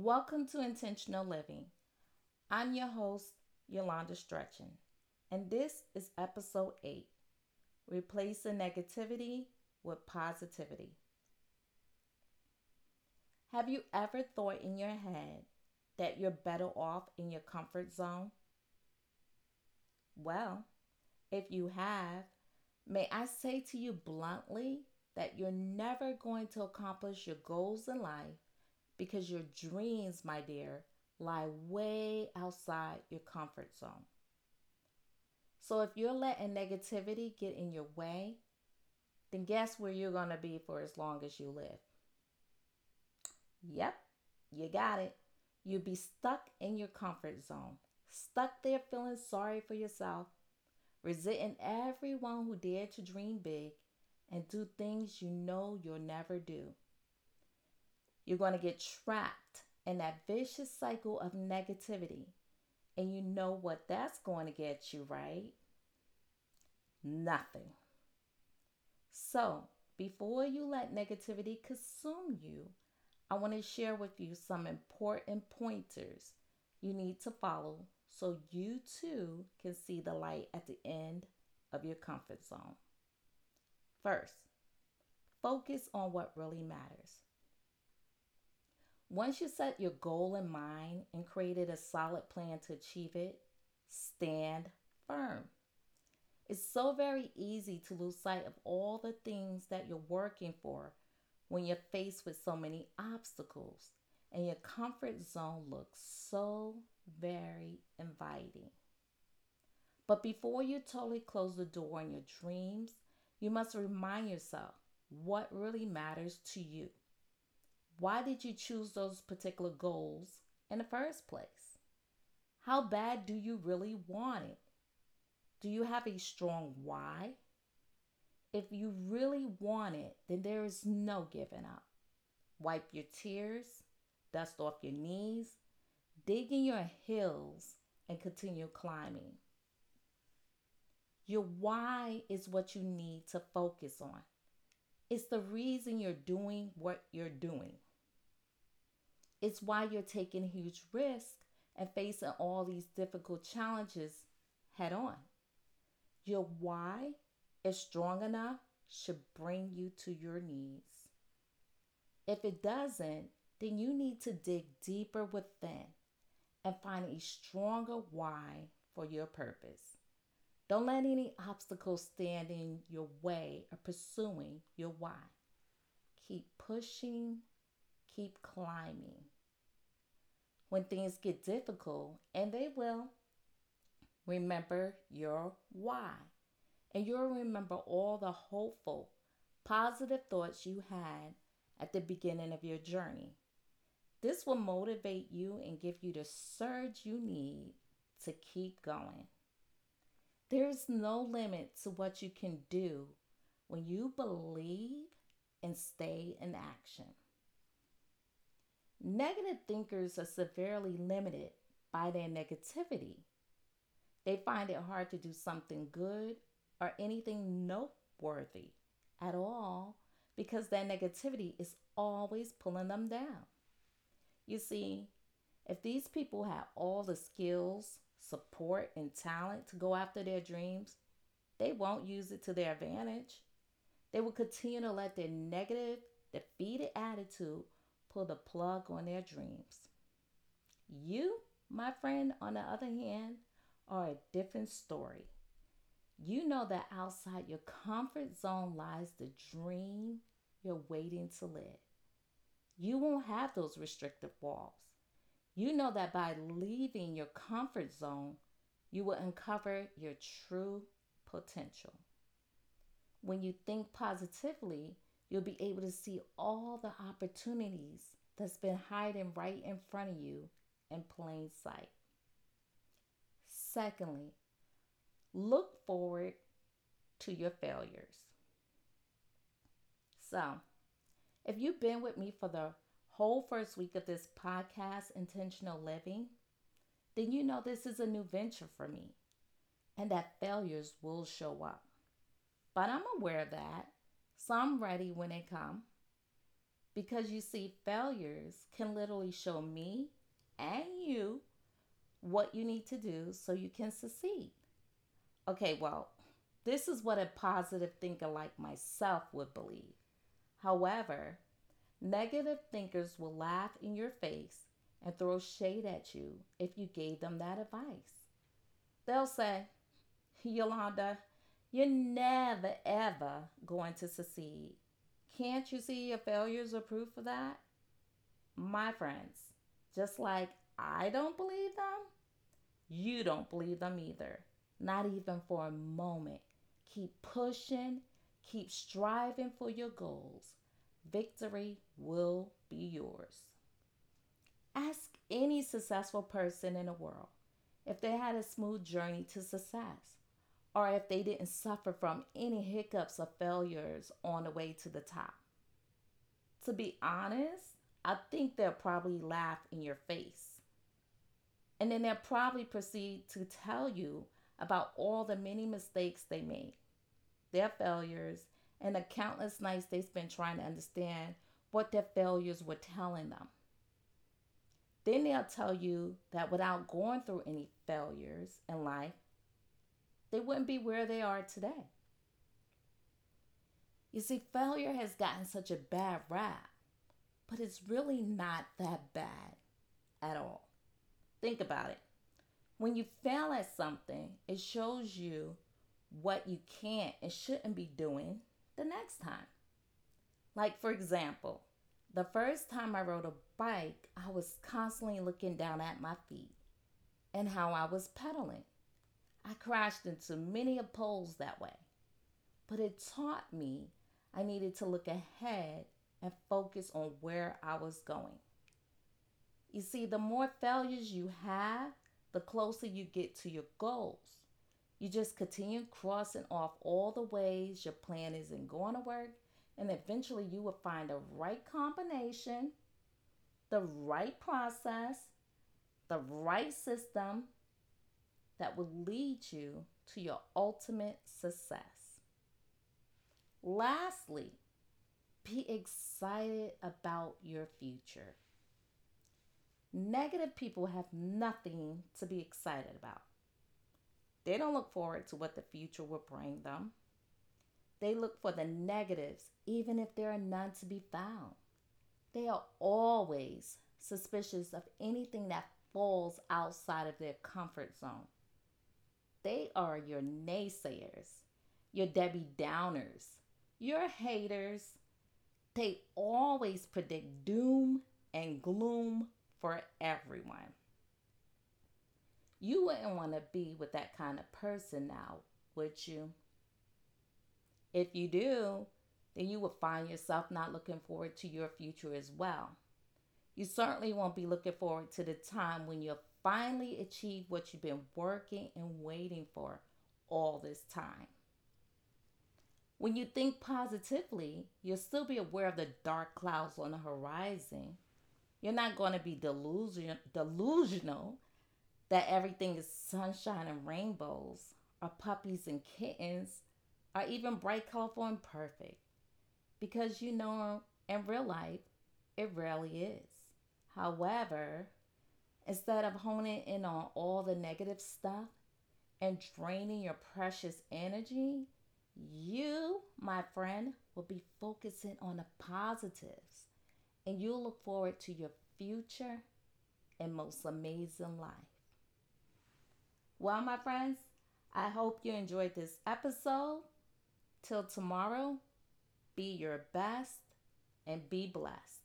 Welcome to Intentional Living. I'm your host, Yolanda Stretchin, and this is episode 8 Replacing Negativity with Positivity. Have you ever thought in your head that you're better off in your comfort zone? Well, if you have, may I say to you bluntly that you're never going to accomplish your goals in life because your dreams, my dear, lie way outside your comfort zone. So if you're letting negativity get in your way, then guess where you're going to be for as long as you live? Yep, you got it. You'll be stuck in your comfort zone, stuck there feeling sorry for yourself, resenting everyone who dared to dream big and do things you know you'll never do. You're going to get trapped in that vicious cycle of negativity. And you know what that's going to get you, right? Nothing. So, before you let negativity consume you, I want to share with you some important pointers you need to follow so you too can see the light at the end of your comfort zone. First, focus on what really matters. Once you set your goal in mind and created a solid plan to achieve it, stand firm. It's so very easy to lose sight of all the things that you're working for when you're faced with so many obstacles and your comfort zone looks so very inviting. But before you totally close the door on your dreams, you must remind yourself what really matters to you. Why did you choose those particular goals in the first place? How bad do you really want it? Do you have a strong why? If you really want it, then there is no giving up. Wipe your tears, dust off your knees, dig in your heels, and continue climbing. Your why is what you need to focus on. It's the reason you're doing what you're doing. It's why you're taking huge risks and facing all these difficult challenges head on. Your why is strong enough should bring you to your knees. If it doesn't, then you need to dig deeper within and find a stronger why for your purpose. Don't let any obstacles stand in your way of pursuing your why. Keep pushing, keep climbing. When things get difficult, and they will, remember your why. And you'll remember all the hopeful, positive thoughts you had at the beginning of your journey. This will motivate you and give you the surge you need to keep going. There's no limit to what you can do when you believe and stay in action. Negative thinkers are severely limited by their negativity. They find it hard to do something good or anything noteworthy at all because their negativity is always pulling them down. You see, if these people have all the skills, support, and talent to go after their dreams, they won't use it to their advantage. They will continue to let their negative, defeated attitude pull the plug on their dreams. You, my friend, on the other hand, are a different story. You know that outside your comfort zone lies the dream you're waiting to live. You won't have those restrictive walls. You know that by leaving your comfort zone, you will uncover your true potential. When you think positively, you'll be able to see all the opportunities that's been hiding right in front of you in plain sight. Secondly, look forward to your failures. So, if you've been with me for the whole first week of this podcast, Intentional Living, then you know this is a new venture for me and that failures will show up. But I'm aware of that, so I'm ready when they come. Because you see, failures can literally show me and you what you need to do so you can succeed. Okay, well, this is what a positive thinker like myself would believe. However, negative thinkers will laugh in your face and throw shade at you if you gave them that advice. They'll say, Yolanda, you're never ever going to succeed. Can't you see your failures are proof of that? My friends, just like I don't believe them, you don't believe them either. Not even for a moment. Keep pushing, keep striving for your goals. Victory will be yours. Ask any successful person in the world if they had a smooth journey to success or if they didn't suffer from any hiccups or failures on the way to the top. To be honest, I think they'll probably laugh in your face. And then they'll probably proceed to tell you about all the many mistakes they made, their failures, and the countless nights they spent trying to understand what their failures were telling them. Then they'll tell you that without going through any failures in life, they wouldn't be where they are today. You see, failure has gotten such a bad rap, but it's really not that bad at all. Think about it. When you fail at something, it shows you what you can't and shouldn't be doing the next time. Like, for example, the first time I rode a bike, I was constantly looking down at my feet and how I was pedaling. I crashed into many poles that way, but it taught me I needed to look ahead and focus on where I was going. You see, the more failures you have, the closer you get to your goals. You just continue crossing off all the ways your plan isn't going to work, and eventually you will find the right combination, the right process, the right system that will lead you to your ultimate success. Lastly, be excited about your future. Negative people have nothing to be excited about. They don't look forward to what the future will bring them. They look for the negatives, even if there are none to be found. They are always suspicious of anything that falls outside of their comfort zone. Are your naysayers, your Debbie Downers, your haters. They always predict doom and gloom for everyone. You wouldn't want to be with that kind of person now, would you? If you do, then you will find yourself not looking forward to your future as well. You certainly won't be looking forward to the time when you'll finally achieve what you've been working and waiting for all this time. When you think positively, you'll still be aware of the dark clouds on the horizon. You're not going to be delusion, delusional that everything is sunshine and rainbows, or puppies and kittens, or even bright, colorful, and perfect. Because you know in real life, it rarely is. However, Instead of honing in on all the negative stuff and draining your precious energy, you, my friend, will be focusing on the positives and you'll look forward to your future and most amazing life. Well, my friends, I hope you enjoyed this episode. Till tomorrow, be your best and be blessed.